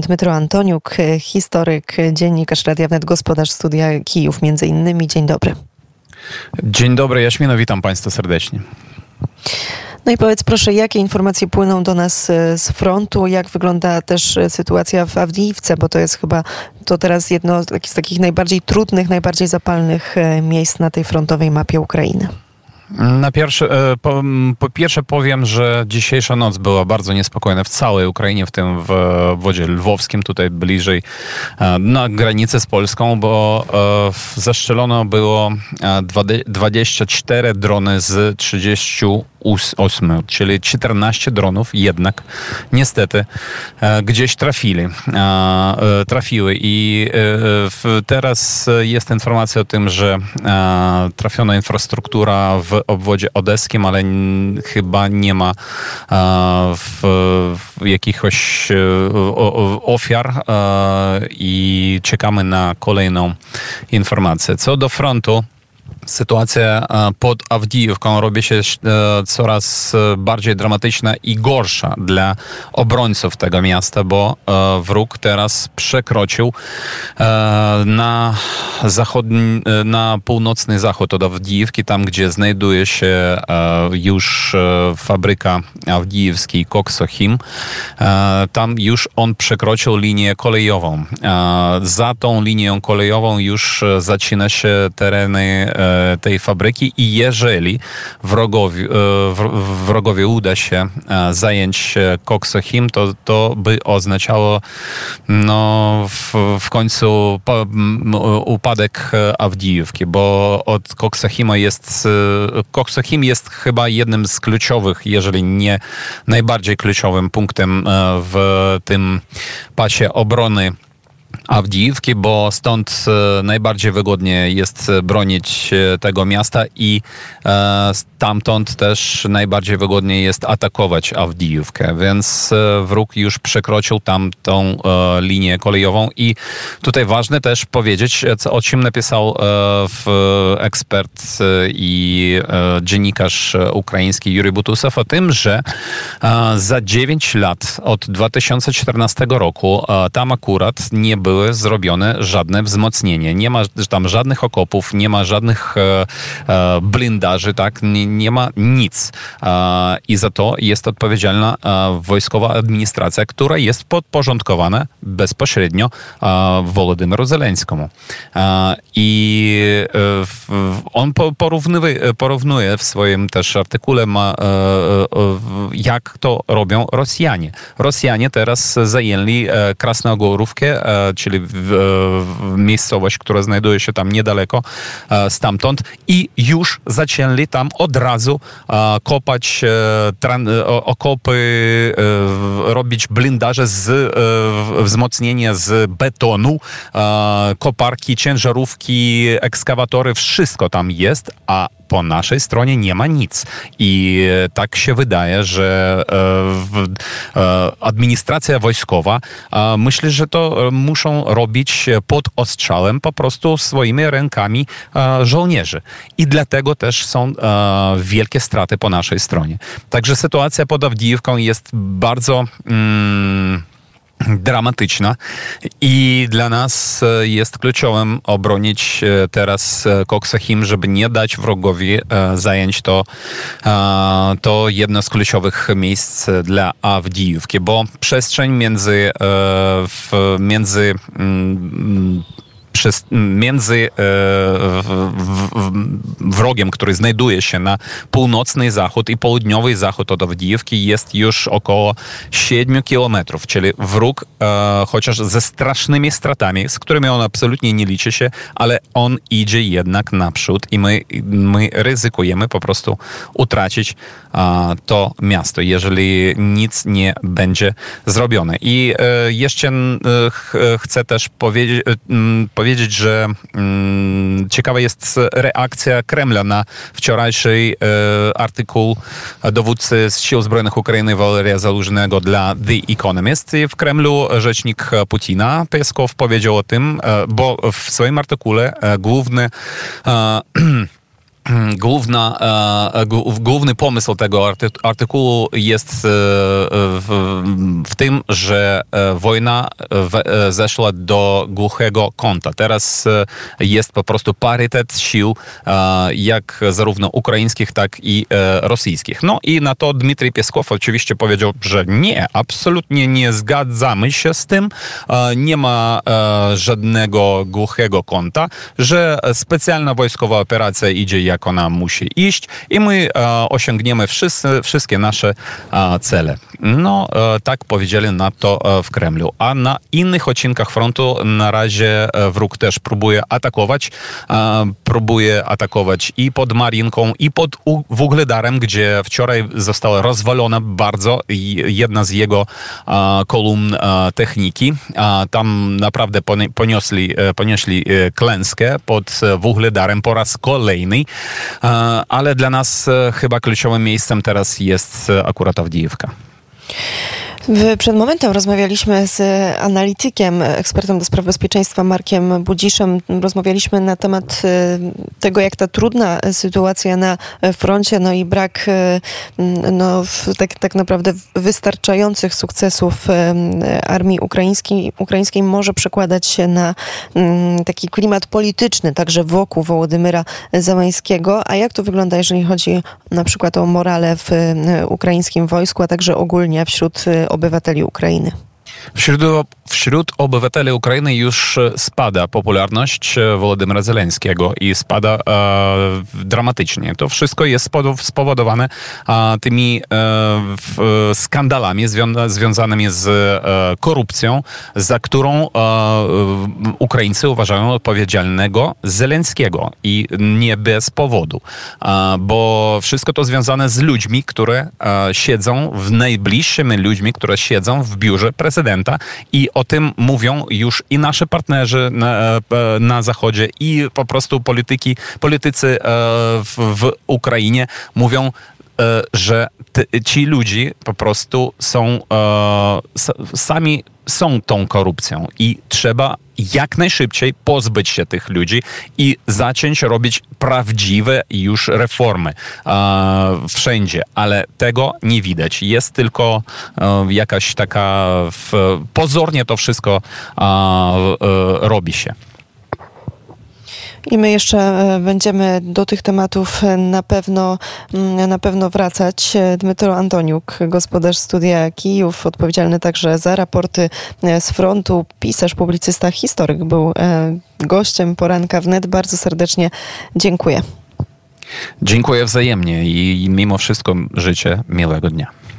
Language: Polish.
Dmytro Antoniuk, historyk, dziennikarz Radia Wnet, gospodarz studia Kijów między innymi. Dzień dobry. Dzień dobry, Jaśmino, witam Państwa serdecznie. No i powiedz proszę, jakie informacje płyną do nas e, z frontu, jak wygląda też e, sytuacja w Awdijiwce, bo to jest chyba to teraz jedno z takich najbardziej trudnych, najbardziej zapalnych e, miejsc na tej frontowej mapie Ukrainy. Na pierwsze, po, po, pierwsze powiem, że dzisiejsza noc była bardzo niespokojna w całej Ukrainie, w tym w wodzie lwowskim, tutaj bliżej na granicy z Polską, bo zaszczelono było 24 drony z 30 8, czyli 14 dronów jednak niestety e, gdzieś trafili, e, e, trafiły i teraz jest informacja o tym, że trafiona infrastruktura w obwodzie odeskim, ale chyba nie ma w, jakichś ofiar i czekamy na kolejną informację. Co do frontu, sytuacja e, pod Awdijówką robi się e, coraz e, bardziej dramatyczna i gorsza dla obrońców tego miasta, bo wróg teraz przekroczył na, zachodni, na północny zachód od Awdijówki, tam gdzie znajduje się już fabryka awdijewskiej Koksochim. Tam już on przekroczył linię kolejową. Za tą linią kolejową już zaczyna się tereny tej fabryki i jeżeli wrogowi, e, wrogowi uda się e, zająć Koksochim, to, to by oznaczało no, w, w końcu upadek Awdijówki, bo od Koksochima jest Koksochim jest chyba jednym z kluczowych, jeżeli nie najbardziej kluczowym punktem e, w tym pasie obrony Awdijiwki, bo stąd e, najbardziej wygodnie jest bronić e, tego miasta i e, stamtąd też najbardziej wygodnie jest atakować Awdijówkę, więc wróg już przekroczył tam tą linię kolejową i tutaj ważne też powiedzieć, o czym napisał ekspert i dziennikarz ukraiński Jury Butusow o tym, że za 9 lat od 2014 roku tam akurat nie były zrobione żadne wzmocnienie. Nie ma tam żadnych okopów, nie ma żadnych e, e, blindaży, tak? Nie, nie ma nic. E, I za to jest odpowiedzialna e, wojskowa administracja, która jest podporządkowana bezpośrednio e, Wolodymyru Zeleńskiemu. E, I on porównuje, porównuje w swoim też artykule, ma, jak to robią Rosjanie. Rosjanie teraz zajęli Krasnogorówkę, czyli w, w miejscowość, która znajduje się tam niedaleko e, stamtąd i już zaczęli tam od razu e, kopać e, okopy, robić blindaże z wzmocnienia z betonu, koparki, ciężarówki, ekskawatory, wszystko tam jest, a po naszej stronie nie ma nic. I tak się wydaje, że administracja wojskowa myślę, że to muszą robić pod ostrzałem po prostu swoimi rękami żołnierzy. I dlatego też są wielkie straty po naszej stronie. Także sytuacja pod Awdijówką jest bardzo... Mm, dramatyczna. I dla nas e, jest kluczowym obronić e, teraz e, Koksachim, żeby nie dać wrogowi zająć to, to jedno z kluczowych miejsc dla Awdijówki, bo przestrzeń między, między mm, przez, między e, wrogiem, który znajduje się na północny zachód i południowy zachód od Awdijewki jest już około 7 kilometrów, czyli wróg, e, chociaż ze strasznymi stratami, z którymi on absolutnie nie liczy się, ale on idzie jednak naprzód i my, my ryzykujemy po prostu utracić to miasto, jeżeli nic nie będzie zrobione. I e, jeszcze chcę też powiedzieć, powiedzieć powiedzieć, że mm, ciekawa jest reakcja Kremla na wczorajszy e, artykuł dowódcy z Sił Zbrojnych Ukrainy Waleria Zalużnego dla The Economist. I w Kremlu rzecznik Putina, Pieskow, powiedział o tym, e, bo w swoim artykule e, główny główna, e, główny pomysł tego artykułu jest e, w, w, tym, że e, wojna zeszła do głuchego kąta. Teraz jest po prostu parytet sił, jak zarówno ukraińskich, tak i rosyjskich. No i na to Dmitrij Pieskow oczywiście powiedział, że nie, absolutnie nie zgadzamy się z tym, nie ma żadnego głuchego kąta, że specjalna wojskowa operacja idzie jak jak ona musi iść i my e, osiągniemy wszyscy, wszystkie nasze e, cele. No, e, tak powiedzieli na to w Kremlu. A na innych odcinkach frontu na razie wróg też próbuje atakować. Próbuje atakować i pod Marinką, i pod Wugledarem, gdzie wczoraj została rozwalona bardzo jedna z jego kolumn techniki. Tam naprawdę poniosli, ponieśli klęskę pod Wugledarem po raz kolejny. E, ale dla nas e, chyba kluczowym miejscem teraz jest e, akurat Awdijewka. Przed momentem rozmawialiśmy z analitykiem, ekspertem do spraw bezpieczeństwa Markiem Budziszem. Rozmawialiśmy na temat e, tego, jak ta trudna sytuacja na froncie, no i brak e, no, tak, tak naprawdę wystarczających sukcesów e, armii ukraińskiej, ukraińskiej może przekładać się na taki klimat polityczny, także wokół Wołodymyra Zamańskiego. A jak to wygląda, jeżeli chodzi na przykład o morale w ukraińskim wojsku, a także ogólnie wśród obywateli Ukrainy. Wśród, wśród obywateli Ukrainy już e, spada popularność e, Wolodymyra Zeleńskiego i spada e, dramatycznie. To wszystko jest spowodowane e, tymi e, skandalami zwią związanymi z e, korupcją, za którą Ukraińcy uważają odpowiedzialnego Zeleńskiego i nie bez powodu, bo wszystko to związane z ludźmi, które siedzą w najbliższymi ludźmi, które siedzą w biurze prezydenta i o tym mówią już i nasi partnerzy na, e, na Zachodzie i po prostu polityki, politycy e, w, w Ukrainie mówią, e, że ci ludzie po prostu są sami są tą korupcją i trzeba jak najszybciej pozbyć się tych ludzi i zacząć robić prawdziwe już reformy e, wszędzie, ale tego nie widać. Jest tylko e, jakaś taka, w, pozornie to wszystko e, robi się. I my jeszcze e, będziemy do tych tematów e, na pewno, mm, na pewno wracać. E, Dmytro Antoniuk, gospodarz studia Kijów, odpowiedzialny także za raporty z frontu, pisarz, publicysta, historyk, był gościem poranka wnet. Bardzo serdecznie dziękuję. Dziękuję wzajemnie i mimo wszystko życzę miłego dnia.